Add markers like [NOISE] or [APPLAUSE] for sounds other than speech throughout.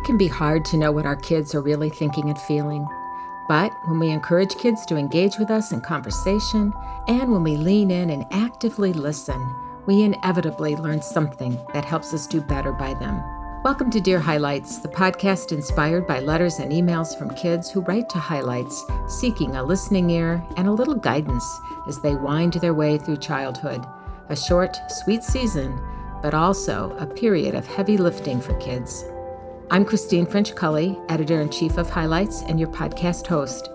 It can be hard to know what our kids are really thinking and feeling. But when we encourage kids to engage with us in conversation, and when we lean in and actively listen, we inevitably learn something that helps us do better by them. Welcome to Dear Highlights, the podcast inspired by letters and emails from kids who write to Highlights, seeking a listening ear and a little guidance as they wind their way through childhood. A short, sweet season, but also a period of heavy lifting for kids. I'm Christine French Cully, editor in chief of Highlights and your podcast host.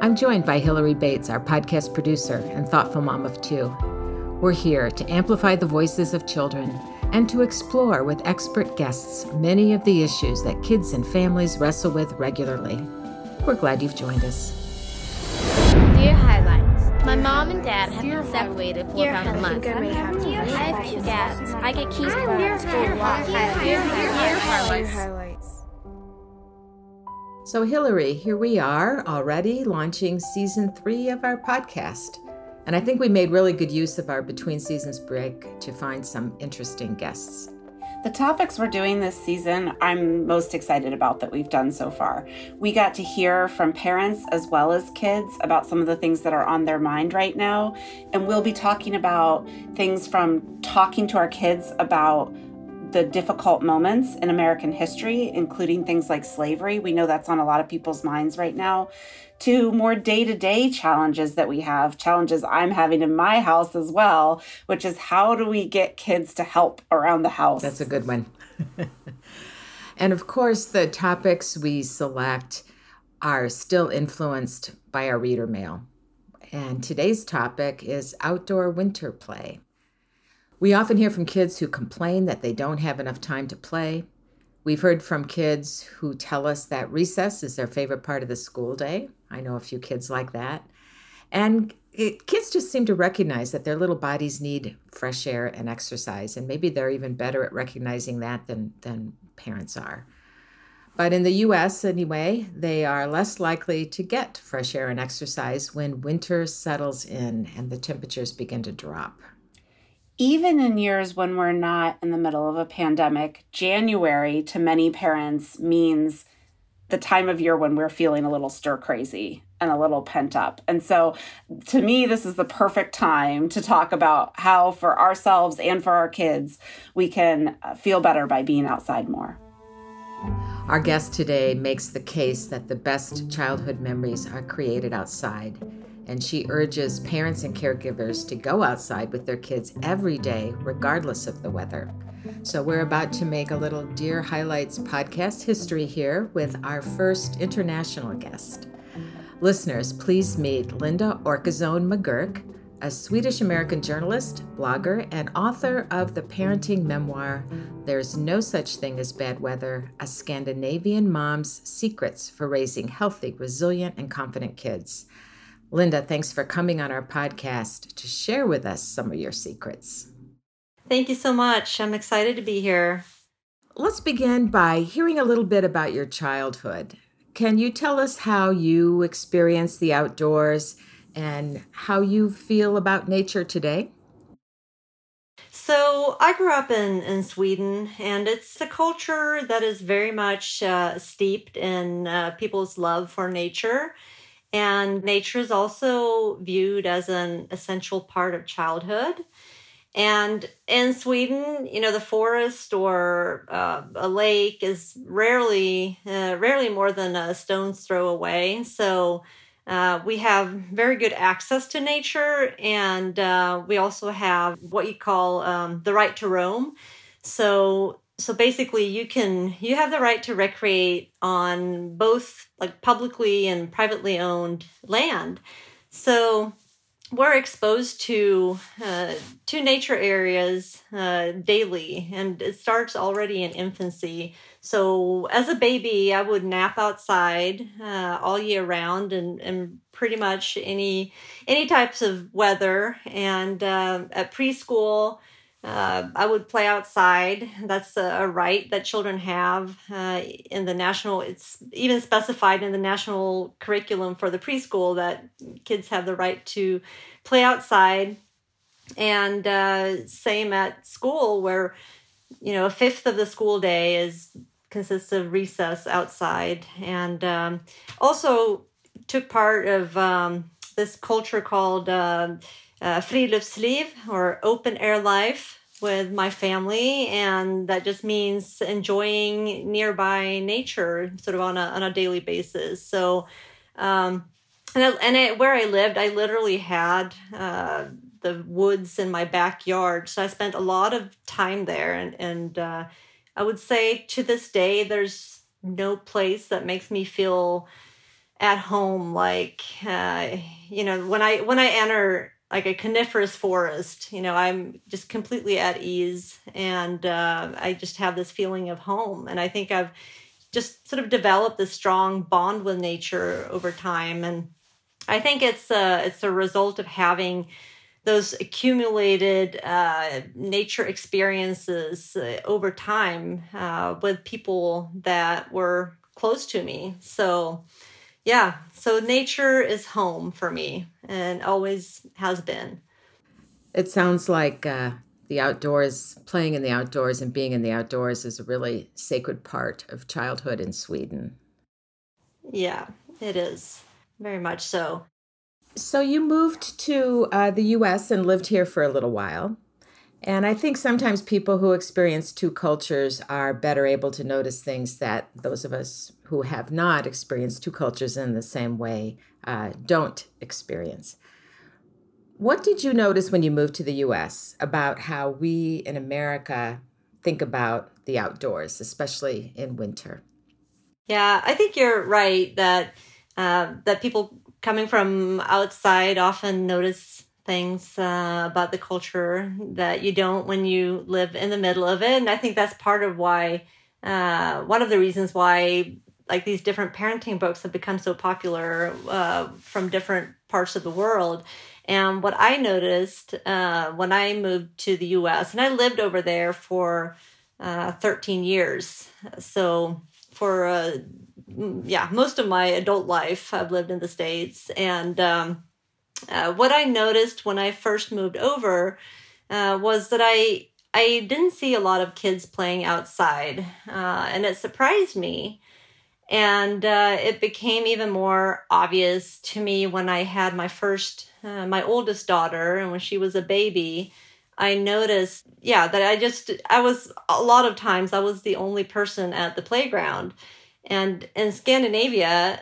I'm joined by Hillary Bates, our podcast producer and thoughtful mom of two. We're here to amplify the voices of children and to explore with expert guests many of the issues that kids and families wrestle with regularly. We're glad you've joined us. Dear. My mom and dad have been separated for about a month. I have two cats. I get keys from school lot. Dear highlights. So, Hillary, here we are already launching season three of our podcast. And I think we made really good use of our between seasons break to find some interesting guests. The topics we're doing this season, I'm most excited about that we've done so far. We got to hear from parents as well as kids about some of the things that are on their mind right now. And we'll be talking about things from talking to our kids about the difficult moments in American history, including things like slavery. We know that's on a lot of people's minds right now, to more day to day challenges that we have, challenges I'm having in my house as well, which is how do we get kids to help around the house? That's a good one. [LAUGHS] and of course, the topics we select are still influenced by our reader mail. And today's topic is outdoor winter play. We often hear from kids who complain that they don't have enough time to play. We've heard from kids who tell us that recess is their favorite part of the school day. I know a few kids like that. And it, kids just seem to recognize that their little bodies need fresh air and exercise, and maybe they're even better at recognizing that than, than parents are. But in the US, anyway, they are less likely to get fresh air and exercise when winter settles in and the temperatures begin to drop even in years when we're not in the middle of a pandemic, January to many parents means the time of year when we're feeling a little stir crazy and a little pent up. And so to me, this is the perfect time to talk about how, for ourselves and for our kids, we can uh, feel better by being outside more. Our guest today makes the case that the best childhood memories are created outside and she urges parents and caregivers to go outside with their kids every day, regardless of the weather. So, we're about to make a little Dear Highlights podcast history here with our first international guest. Listeners, please meet Linda Åkeson McGurk, a Swedish American journalist, blogger, and author of the parenting memoir, There's No Such Thing as Bad Weather A Scandinavian Mom's Secrets for Raising Healthy, Resilient, and Confident Kids. Linda, thanks for coming on our podcast to share with us some of your secrets. Thank you so much. I'm excited to be here. Let's begin by hearing a little bit about your childhood. Can you tell us how you experienced the outdoors and how you feel about nature today? So, I grew up in, in Sweden, and it's a culture that is very much uh, steeped in uh, people's love for nature and nature is also viewed as an essential part of childhood. And in Sweden, you know, the forest or uh, a lake is rarely, uh, rarely more than a stone's throw away. So uh, we have very good access to nature, and uh, we also have what you call um, the right to roam. So so basically you can you have the right to recreate on both like publicly and privately owned land. So we're exposed to uh, to nature areas uh, daily and it starts already in infancy. So as a baby i would nap outside uh, all year round and, and pretty much any any types of weather. And uh, at preschool uh, I would play outside. That's a, right that children have uh, in the national. It's even specified in the national curriculum for the preschool that kids have the right to play outside. And uh, same at school, where you know a fifth of the school day is consists of recess outside, and um, also took part of um, this culture called uh, friluftsliv or open air life with my family, and that just means enjoying nearby nature, sort of on a on a daily basis. So. Um, and, I, and I, where I lived, I literally had uh, the woods in my backyard. So I spent a lot of time there. And, and uh, I would say to this day, there's no place that makes me feel at home like uh, you know when i when i enter like a coniferous forest you know i'm just completely at ease. And uh, i just have this feeling of home. And i think i've just sort of developed this strong bond with nature over time. And i think it's a it's a result of having those accumulated uh, nature experiences uh, over time uh, with people that were close to me. So, yeah, so nature is home for me and always has been. It sounds like uh, the outdoors, playing in the outdoors and being in the outdoors is a really sacred part of childhood in Sweden. Yeah, it is. Very much so. So you moved to uh, the US and lived here for a little while. And I think sometimes people who experience two cultures are better able to notice things that those of us who have not experienced two cultures in the same way uh, don't experience. What did you notice when you moved to the US about how we in America think about the outdoors, especially in winter? Yeah, I think you're right that uh, that people coming from outside often notice things uh, about the culture that you don't when you live in the middle of it and i think that's part of why uh, one of the reasons why like these different parenting books have become so popular uh, from different parts of the world and what i noticed uh, when i moved to the us and i lived over there for uh, 13 years so for uh, yeah, most of my adult life I've lived in the States. And um, uh, what I noticed when I first moved over uh, was that I I didn't see a lot of kids playing outside, uh, and it surprised me. And uh, it became even more obvious to me when I had my first, uh, my oldest daughter, and when she was a baby. I noticed, yeah, that I just, I was, a lot of times, I was the only person at the playground and in Scandinavia,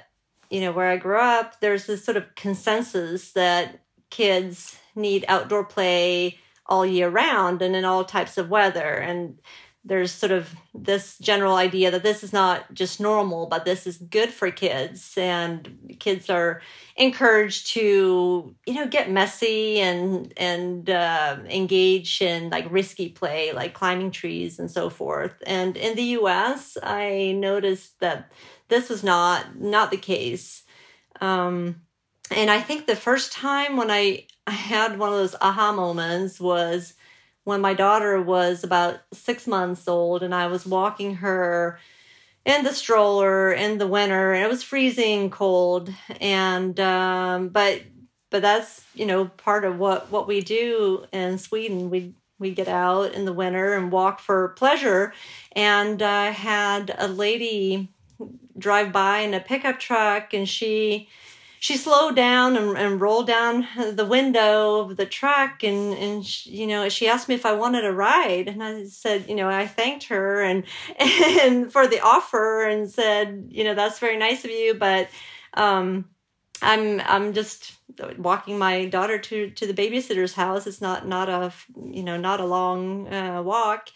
you know, where I grew up, there's this sort of consensus that kids need outdoor play all year round and in all types of weather. And there's sort of this general idea that this is not just normal, but this is good for kids. And kids are encouraged to, you know, get messy and and uh, engage in like risky play, like climbing trees and so forth. And in the U.S., I noticed that this was not not the case. Um, and I think the first time when I, I had one of those aha moments was when my daughter was about six months old and I was walking her in the stroller in the winter and it was freezing cold. And um, but but that's you know part of what what we do in Sweden. We we get out in the winter and walk for pleasure. And I uh, had a lady drive by in a pickup truck and she she slowed down and, and rolled down the window of the truck and and she, you know she asked me if I wanted a ride. And I said you know I thanked her and [LAUGHS] and for the offer and said you know that's very nice of you but um I'm I'm just walking my daughter to to the babysitter's house. It's not not a you know not a long uh, walk.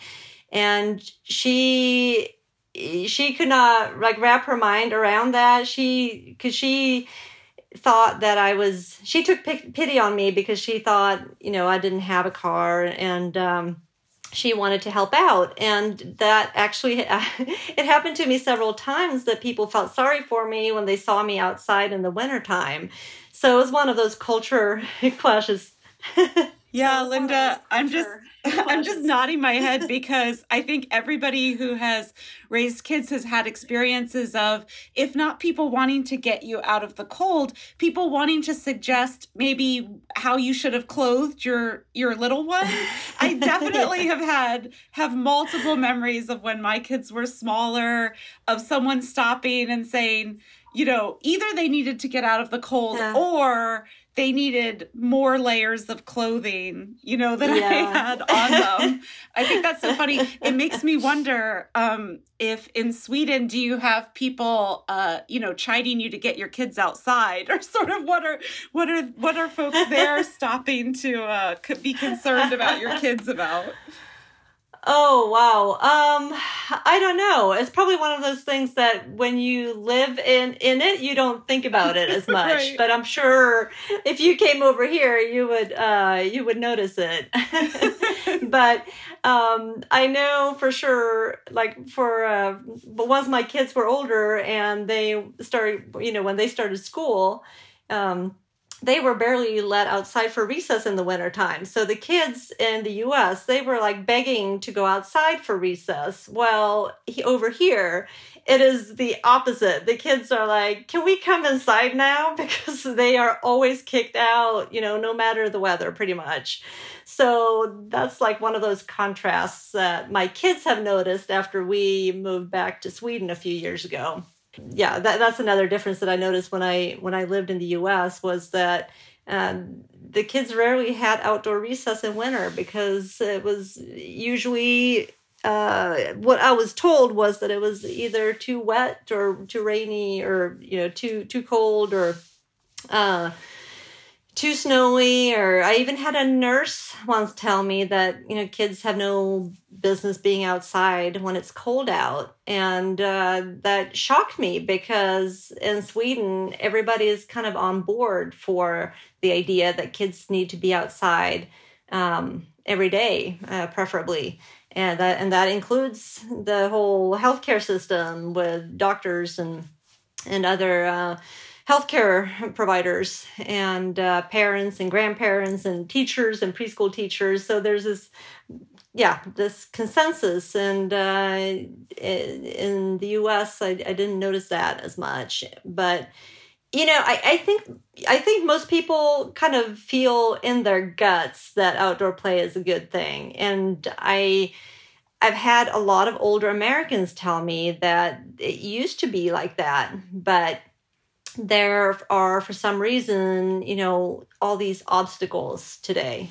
And she she could not like wrap her mind around that. She because she thought that I was, she took pity on me because she thought, you know, I didn't have a car and, um, she wanted to help out. And that actually [LAUGHS] it happened to me several times that people felt sorry for me when they saw me outside in the wintertime. So it was one of those culture [LAUGHS] clashes [LAUGHS] Yeah, so Linda, [LAUGHS] I'm just I'm just nodding my head [LAUGHS] because I think everybody who has raised kids has had experiences of if not people wanting to get you out of the cold, people wanting to suggest maybe how you should have clothed your your little one. I definitely [LAUGHS] have had have multiple memories of when my kids were smaller of someone stopping and saying, you know, either they needed to get out of the cold yeah. or they needed more layers of clothing, you know, that yeah. I had on them. I think that's so funny. It [LAUGHS] makes me wonder um, if in Sweden, do you have people, uh, you know, chiding you to get your kids outside, or [LAUGHS] sort of what are what are what are folks there [LAUGHS] stopping to uh, be concerned about your kids about? Oh wow. Um I don't know. It's probably one of those things that when you live in in it, you don't think about it as [LAUGHS] much. right. But I'm sure if you came over here, you would uh you would notice it. [LAUGHS] but um I know for sure like for uh but once my kids were older and they started you know when they started school um they were barely let outside for recess in the wintertime. So the kids in the US, they were like begging to go outside for recess. Well, he, over here, it is the opposite. The kids are like, can we come inside now? [LAUGHS] Because they are always kicked out, you know, no matter the weather, pretty much. So that's like one of those contrasts that my kids have noticed after we moved back to Sweden a few years ago yeah, that, that's another difference that I noticed when I when I lived in the U.S. was that um, the kids rarely had outdoor recess in winter because it was usually uh, what I was told was that it was either too wet or too rainy or you know too too cold or uh, too snowy or i even had a nurse once tell me that you know kids have no business being outside when it's cold out. And uh, that shocked me because in sweden everybody is kind of on board for the idea that kids need to be outside um, every day uh, preferably. And that and that includes the whole healthcare system with doctors and and other uh, healthcare providers and uh, parents and grandparents and teachers and preschool teachers. So there's this, yeah, this consensus. And uh, in the U.S., I, I didn't notice that as much, but you know I, I think i think most people kind of feel in their guts that outdoor play is a good thing and i i've had a lot of older americans tell me that it used to be like that but there are for some reason you know all these obstacles today.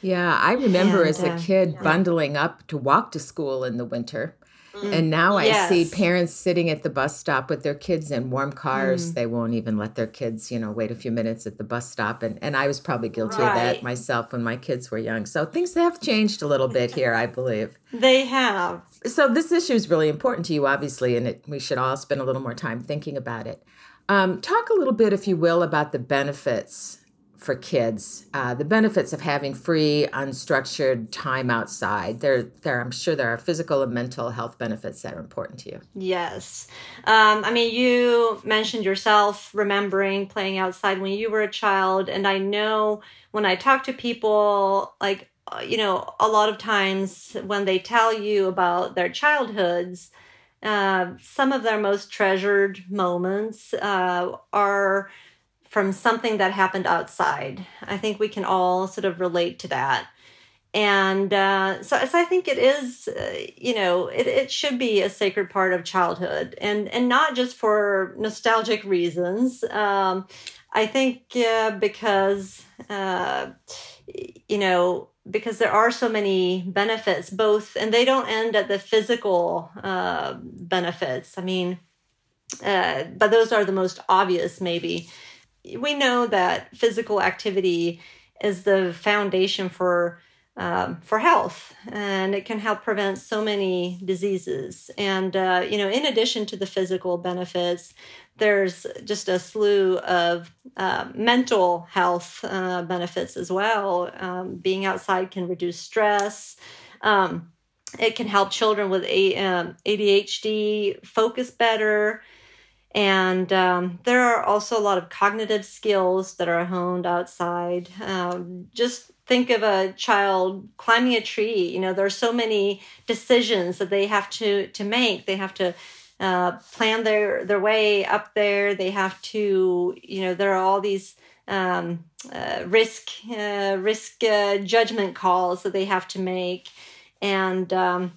Yeah i remember and, as a uh, kid uh, bundling up to walk to school in the winter. Mm, and now yes. i see parents sitting at the bus stop with their kids in warm cars. Mm. they won't even let their kids you know wait a few minutes at the bus stop. And, and i was probably guilty right. of that myself when my kids were young. So things have changed a little bit here i believe. They have. So this issue is really important to you obviously and it, we should all spend a little more time thinking about it um, talk a little bit, if you will, about the benefits for kids, uh, the benefits of having free, unstructured time outside. There, there. I'm sure there are physical and mental health benefits that are important to you. Yes, um, I mean, you mentioned yourself remembering playing outside when you were a child, and I know when I talk to people, like uh, you know, a lot of times when they tell you about their childhoods uh, some of their most treasured moments uh, are from something that happened outside. I think we can all sort of relate to that. And uh, so, so I think it is, uh, you know, it, it should be a sacred part of childhood and, and not just for nostalgic reasons. Um, I think because, uh, you know, because there are so many benefits both and they don't end at the physical uh, benefits. I mean uh, but those are the most obvious maybe. We know that physical activity is the foundation for um, for health and it can help prevent so many diseases. And uh, you know in addition to the physical benefits there's just a slew of uh, mental health uh, benefits as well. Um, being outside can reduce stress. Um, it can help children with ADHD um, focus better. And um, there are also a lot of cognitive skills that are honed outside. Um, just think of a child climbing a tree. You know, there are so many decisions that they have to to make. They have to uh, plan their their way up there. They have to, you know, there are all these um, uh, risk uh, risk uh, judgment calls that they have to make, and um,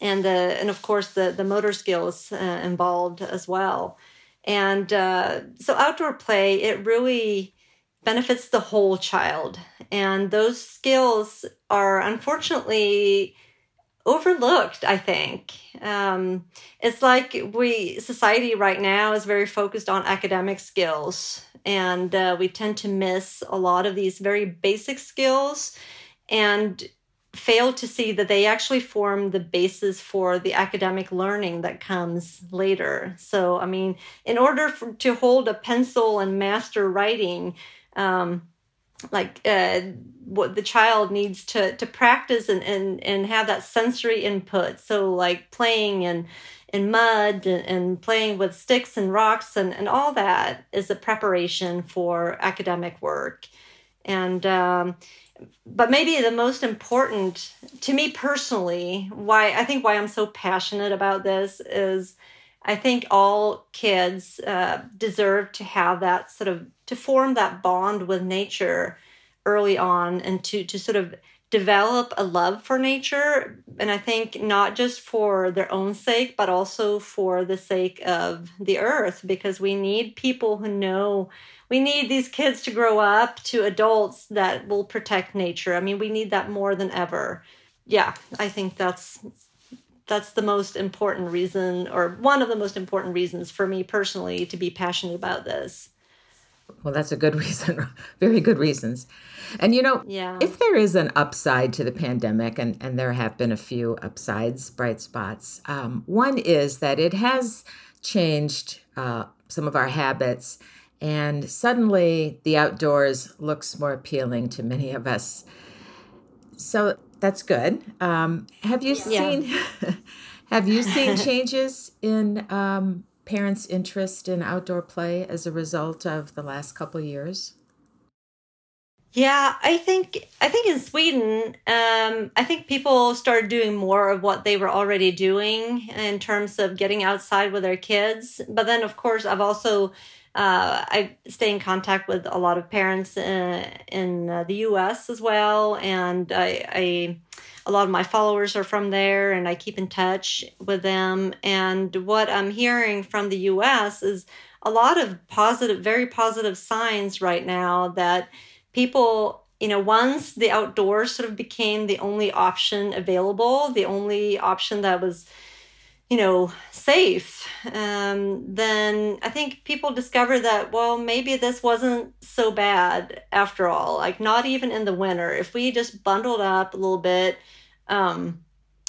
and the and of course the the motor skills uh, involved as well. And uh, so outdoor play it really benefits the whole child. And those skills are unfortunately overlooked i think um, it's like we society right now is very focused on academic skills and uh, we tend to miss a lot of these very basic skills and fail to see that they actually form the basis for the academic learning that comes later. So, I mean, in order for, to hold a pencil and master writing, um, like uh, what the child needs to to practice and, and and have that sensory input. So, like playing in in mud and, and playing with sticks and rocks and and all that is a preparation for academic work. And um, but maybe the most important to me personally why i think why i'm so passionate about this is i think all kids uh, deserve to have that sort of to form that bond with nature early on and to to sort of develop a love for nature and i think not just for their own sake but also for the sake of the earth because we need people who know we need these kids to grow up to adults that will protect nature. I mean, we need that more than ever. Yeah, I think that's that's the most important reason or one of the most important reasons for me personally to be passionate about this. Well, that's a good [LAUGHS] reason. Very good reasons. And you know, yeah. if there is an upside to the pandemic, and, and there have been a few upsides, bright spots, um, one is that it has changed uh, some of our habits and suddenly the outdoors looks more appealing to many of us. So that's good. Um, have you seen yeah. [LAUGHS] have you seen [LAUGHS] changes in um, parents' interest in outdoor play as a result of the last couple years? Yeah, I think I think in Sweden, um, I think people started doing more of what they were already doing in terms of getting outside with their kids. But then, of course, I've also uh, I stay in contact with a lot of parents in, uh, in uh, the U.S. as well, and I, I, a lot of my followers are from there, and I keep in touch with them. And what I'm hearing from the U.S. is a lot of positive, very positive signs right now that people, you know, once the outdoors sort of became the only option available, the only option that was you know, safe, um, then I think people discover that, well, maybe this wasn't so bad after all. Like, not even in the winter. If we just bundled up a little bit, um,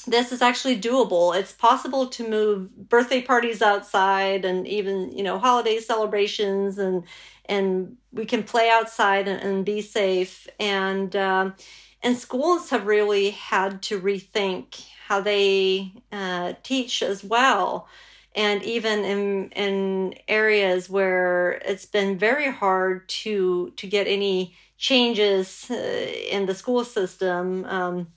this is actually doable. It's possible to move birthday parties outside and even, you know, holiday celebrations and, and we can play outside and, and be safe. And, um, and schools have really had to rethink how they uh, teach as well. And even in in areas where it's been very hard to to get any changes uh, in the school system, um,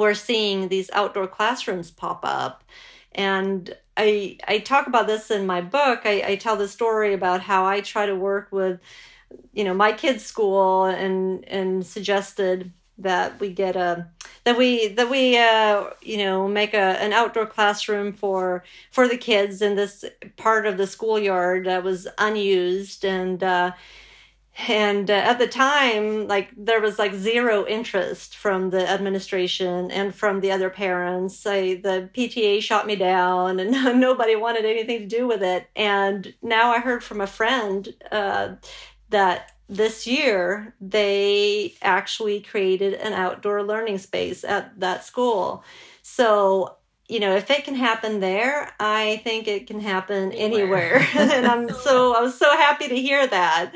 we're seeing these outdoor classrooms pop up. And I I talk about this in my book. I, I tell the story about how I try to work with, you know, my kids' school and and suggested that we get a that we that we uh, you know make a an outdoor classroom for for the kids in this part of the schoolyard that was unused and uh, and uh, at the time like there was like zero interest from the administration and from the other parents. I, the pta shot me down and [LAUGHS] nobody wanted anything to do with it. And now i heard from a friend uh, that this year they actually created an outdoor learning space at that school. So, you know, if it can happen there, I think it can happen anywhere. [LAUGHS] and I'm so I was so happy to hear that.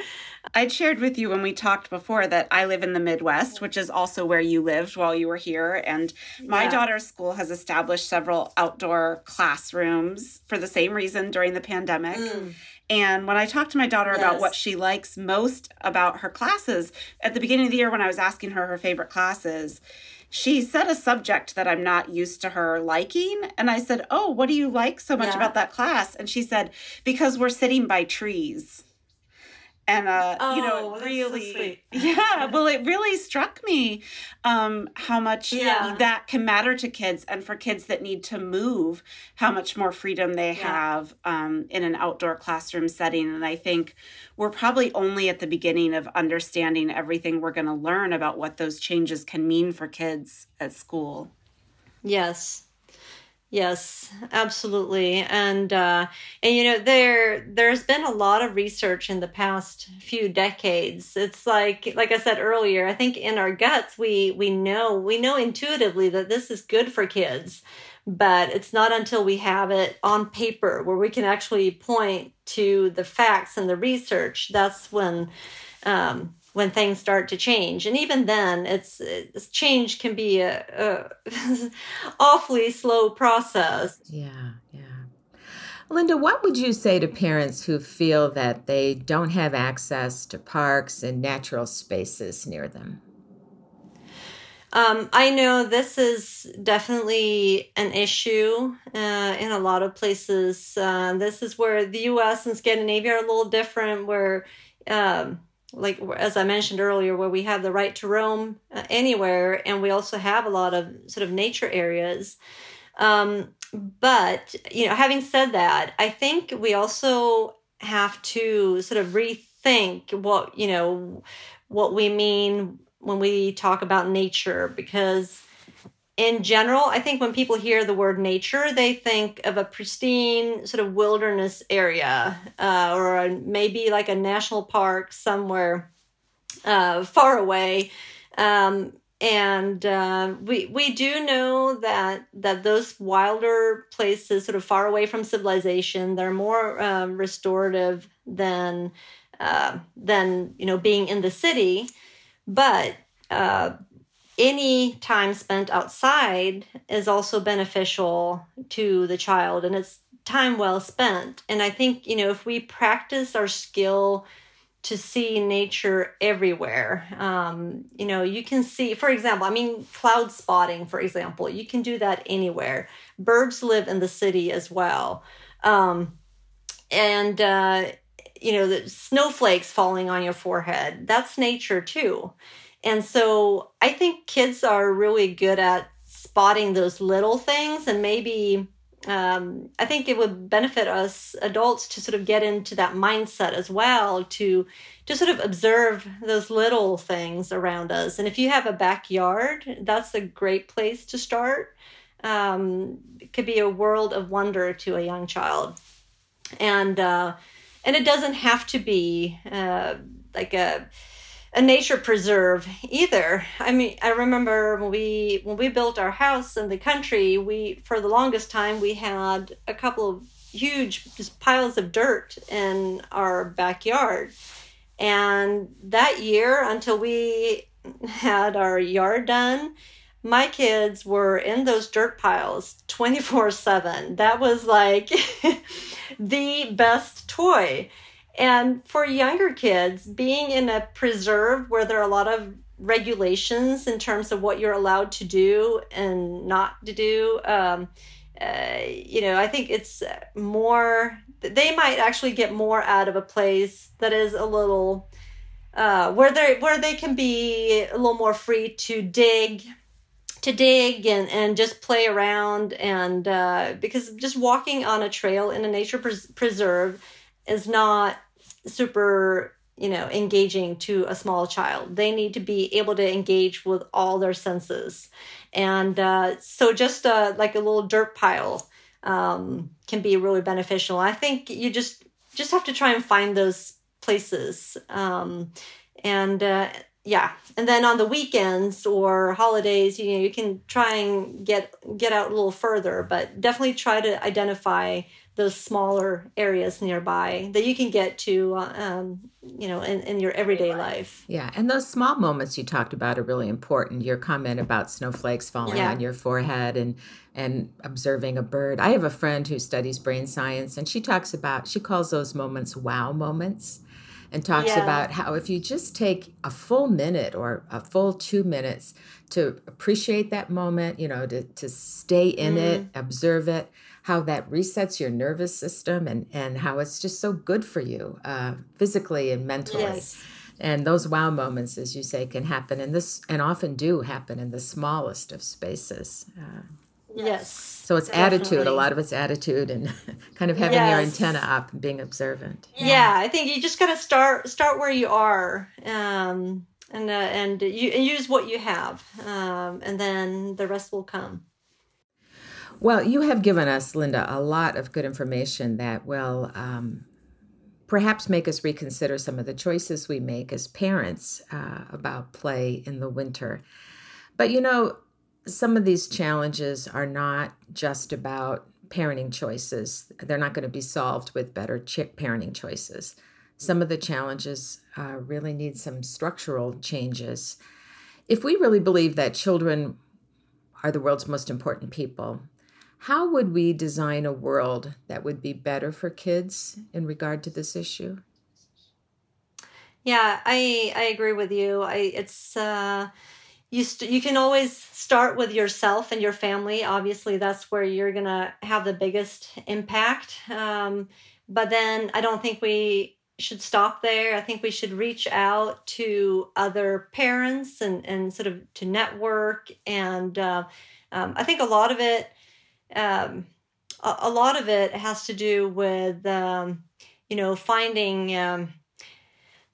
I'd shared with you when we talked before that I live in the Midwest, which is also where you lived while you were here. And my yeah. daughter's school has established several outdoor classrooms for the same reason during the pandemic. Mm. And when I talked to my daughter yes. about what she likes most about her classes, at the beginning of the year, when I was asking her her favorite classes, she said a subject that I'm not used to her liking. And I said, Oh, what do you like so much yeah. about that class? And she said, Because we're sitting by trees and uh oh, you know oh, really so [LAUGHS] yeah [LAUGHS] well it really struck me um how much yeah. that can matter to kids and for kids that need to move how much more freedom they yeah. have um in an outdoor classroom setting and i think we're probably only at the beginning of understanding everything we're going to learn about what those changes can mean for kids at school yes Yes, absolutely. And uh, and you know there there's been a lot of research in the past few decades. It's like like I said earlier, I think in our guts we we know we know intuitively that this is good for kids. But it's not until we have it on paper where we can actually point to the facts and the research that's when um, when things start to change. And even then it's, it's change can be a, a [LAUGHS] awfully slow process. Yeah yeah. Linda what would you say to parents who feel that they don't have access to parks and natural spaces near them? Um, I know this is definitely an issue uh, in a lot of places. Uh, this is where the US and Scandinavia are a little different, where um, like as I mentioned earlier, where we have the right to roam uh, anywhere, and we also have a lot of sort of nature areas. Um, but you know, having said that, I think we also have to sort of rethink what you know what we mean when we talk about nature because in general, I think when people hear the word nature, they think of a pristine sort of wilderness area uh, or a, maybe like a national park somewhere uh, far away. Um, and uh, we we do know that that those wilder places, sort of far away from civilization, they're more um, restorative than uh, than you know being in the city. But uh, any time spent outside is also beneficial to the child and it's time well spent. And I think, you know, if we practice our skill to see nature everywhere, um, you know, you can see, for example, I mean, cloud spotting, for example, you can do that anywhere. Birds live in the city as well. Um, and, uh, you know, the snowflakes falling on your forehead, that's nature too. And so I think kids are really good at spotting those little things and maybe um, I think it would benefit us adults to sort of get into that mindset as well to to sort of observe those little things around us. And if you have a backyard, that's a great place to start. Um, it could be a world of wonder to a young child, and uh, and it doesn't have to be uh, like a a nature preserve either. I mean, I remember when we when we built our house in the country, we for the longest time we had a couple of huge piles of dirt in our backyard. And that year until we had our yard done, my kids were in those dirt piles 24/7. That was like [LAUGHS] the best toy and for younger kids, being in a preserve where there are a lot of regulations in terms of what you're allowed to do and not to do, um, uh, you know, I think it's more, they might actually get more out of a place that is a little, uh, where they where they can be a little more free to dig to dig and, and just play around and uh, because just walking on a trail in a nature pres- preserve is not super you know engaging to a small child. They need to be able to engage with all their senses. And uh, so just uh, like a little dirt pile um, can be really beneficial. I think you just just have to try and find those places um, and uh, yeah. And then on the weekends or holidays you know you can try and get get out a little further but definitely try to identify those smaller areas nearby that you can get to um, you know in, in your everyday life. Yeah and those small moments you talked about are really important. Your comment about snowflakes falling yeah. on your forehead and and observing a bird. I have a friend who studies brain science and she talks about she calls those moments wow moments and talks yeah. about how if you just take a full minute or a full two minutes to appreciate that moment, you know, to, to stay in mm. it, observe it, how that resets your nervous system and, and how it's just so good for you uh, physically and mentally. Yes. And those wow moments, as you say, can happen in this and often do happen in the smallest of spaces. Uh, Yes. So it's definitely. attitude. A lot of it's attitude and [LAUGHS] kind of having yes. your antenna up and being observant. Yeah, yeah I think you just got to start start where you are, um, and uh, and you and use what you have, um, and then the rest will come. Well, you have given us, Linda, a lot of good information that will um, perhaps make us reconsider some of the choices we make as parents uh, about play in the winter. But you know, some of these challenges are not just about parenting choices. They're not going to be solved with better ch- parenting choices. Some of the challenges uh, really need some structural changes. If we really believe that children are the world's most important people, how would we design a world that would be better for kids in regard to this issue? Yeah, I I agree with you. I it's uh you st- you can always start with yourself and your family. Obviously that's where you're gonna have the biggest impact. Um, but then i don't think we should stop there. I think we should reach out to other parents and and sort of to network and uh, um, i think a lot of it um, a, a, lot of it has to do with um, you know finding um,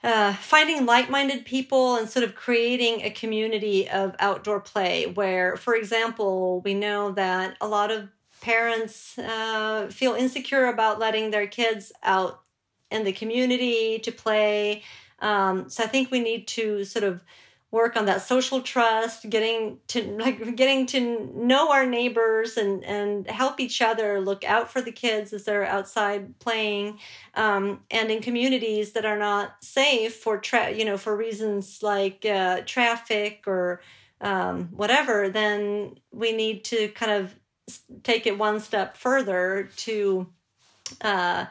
uh, finding like-minded people and sort of creating a community of outdoor play where for example we know that a lot of parents uh, feel insecure about letting their kids out in the community to play. Um, so i think we need to sort of work on that social trust getting to like getting to know our neighbors and and help each other look out for the kids as they're outside playing um, and in communities that are not safe for tra- you know for reasons like uh, traffic or um, whatever then we need to kind of take it one step further to uh,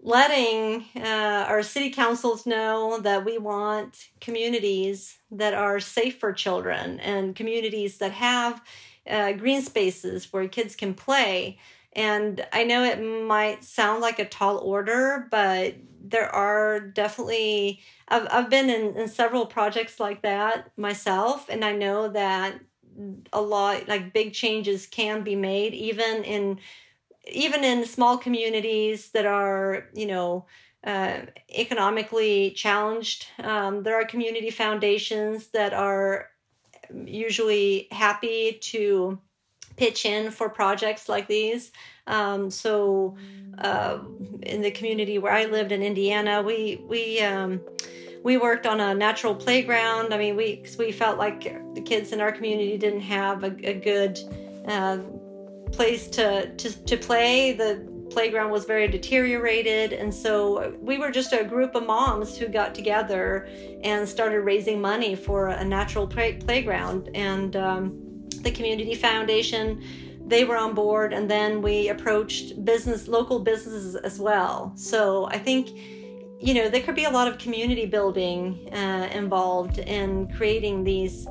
letting uh, our city councils know that we want communities that are safe for children and communities that have uh, green spaces where kids can play. And I know it might sound like a tall order, but there are definitely, I've, I've been in, in several projects like that myself, and I know that a lot, like big changes can be made even in even in small communities that are, you know, uh, economically challenged, um, there are community foundations that are usually happy to pitch in for projects like these. Um, so, uh, in the community where I lived in Indiana, we we um, we worked on a natural playground. I mean, we we felt like the kids in our community didn't have a, a good uh, place to, to, to play. The playground was very deteriorated. And so we were just a group of moms who got together and started raising money for a natural play- playground. And um, the Community Foundation, they were on board. And then we approached business, local businesses as well. So I think you know there could be a lot of community building uh, involved in creating these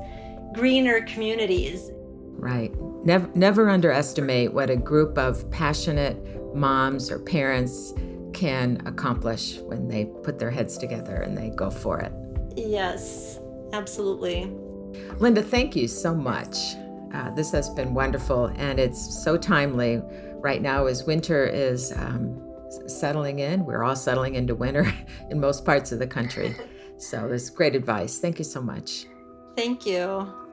greener communities Right. Never, never underestimate what a group of passionate moms or parents can accomplish when they put their heads together and they go for it. Yes, absolutely. Linda, thank you so much. Uh, this has been wonderful and it's so timely right now as winter is um, settling in. We're all settling into winter [LAUGHS] in most parts of the country. So, this great advice. Thank you so much. Thank you.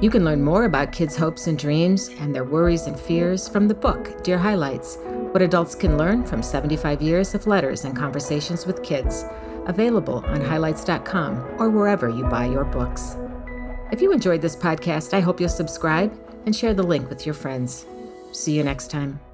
You can learn more about kids' hopes and dreams and their worries and fears from the book, Dear Highlights What Adults Can Learn from 75 Years of Letters and Conversations with Kids. available on highlights.com or wherever you buy your books. If you enjoyed this podcast, I hope you'll subscribe and share the link with your friends. See you next time.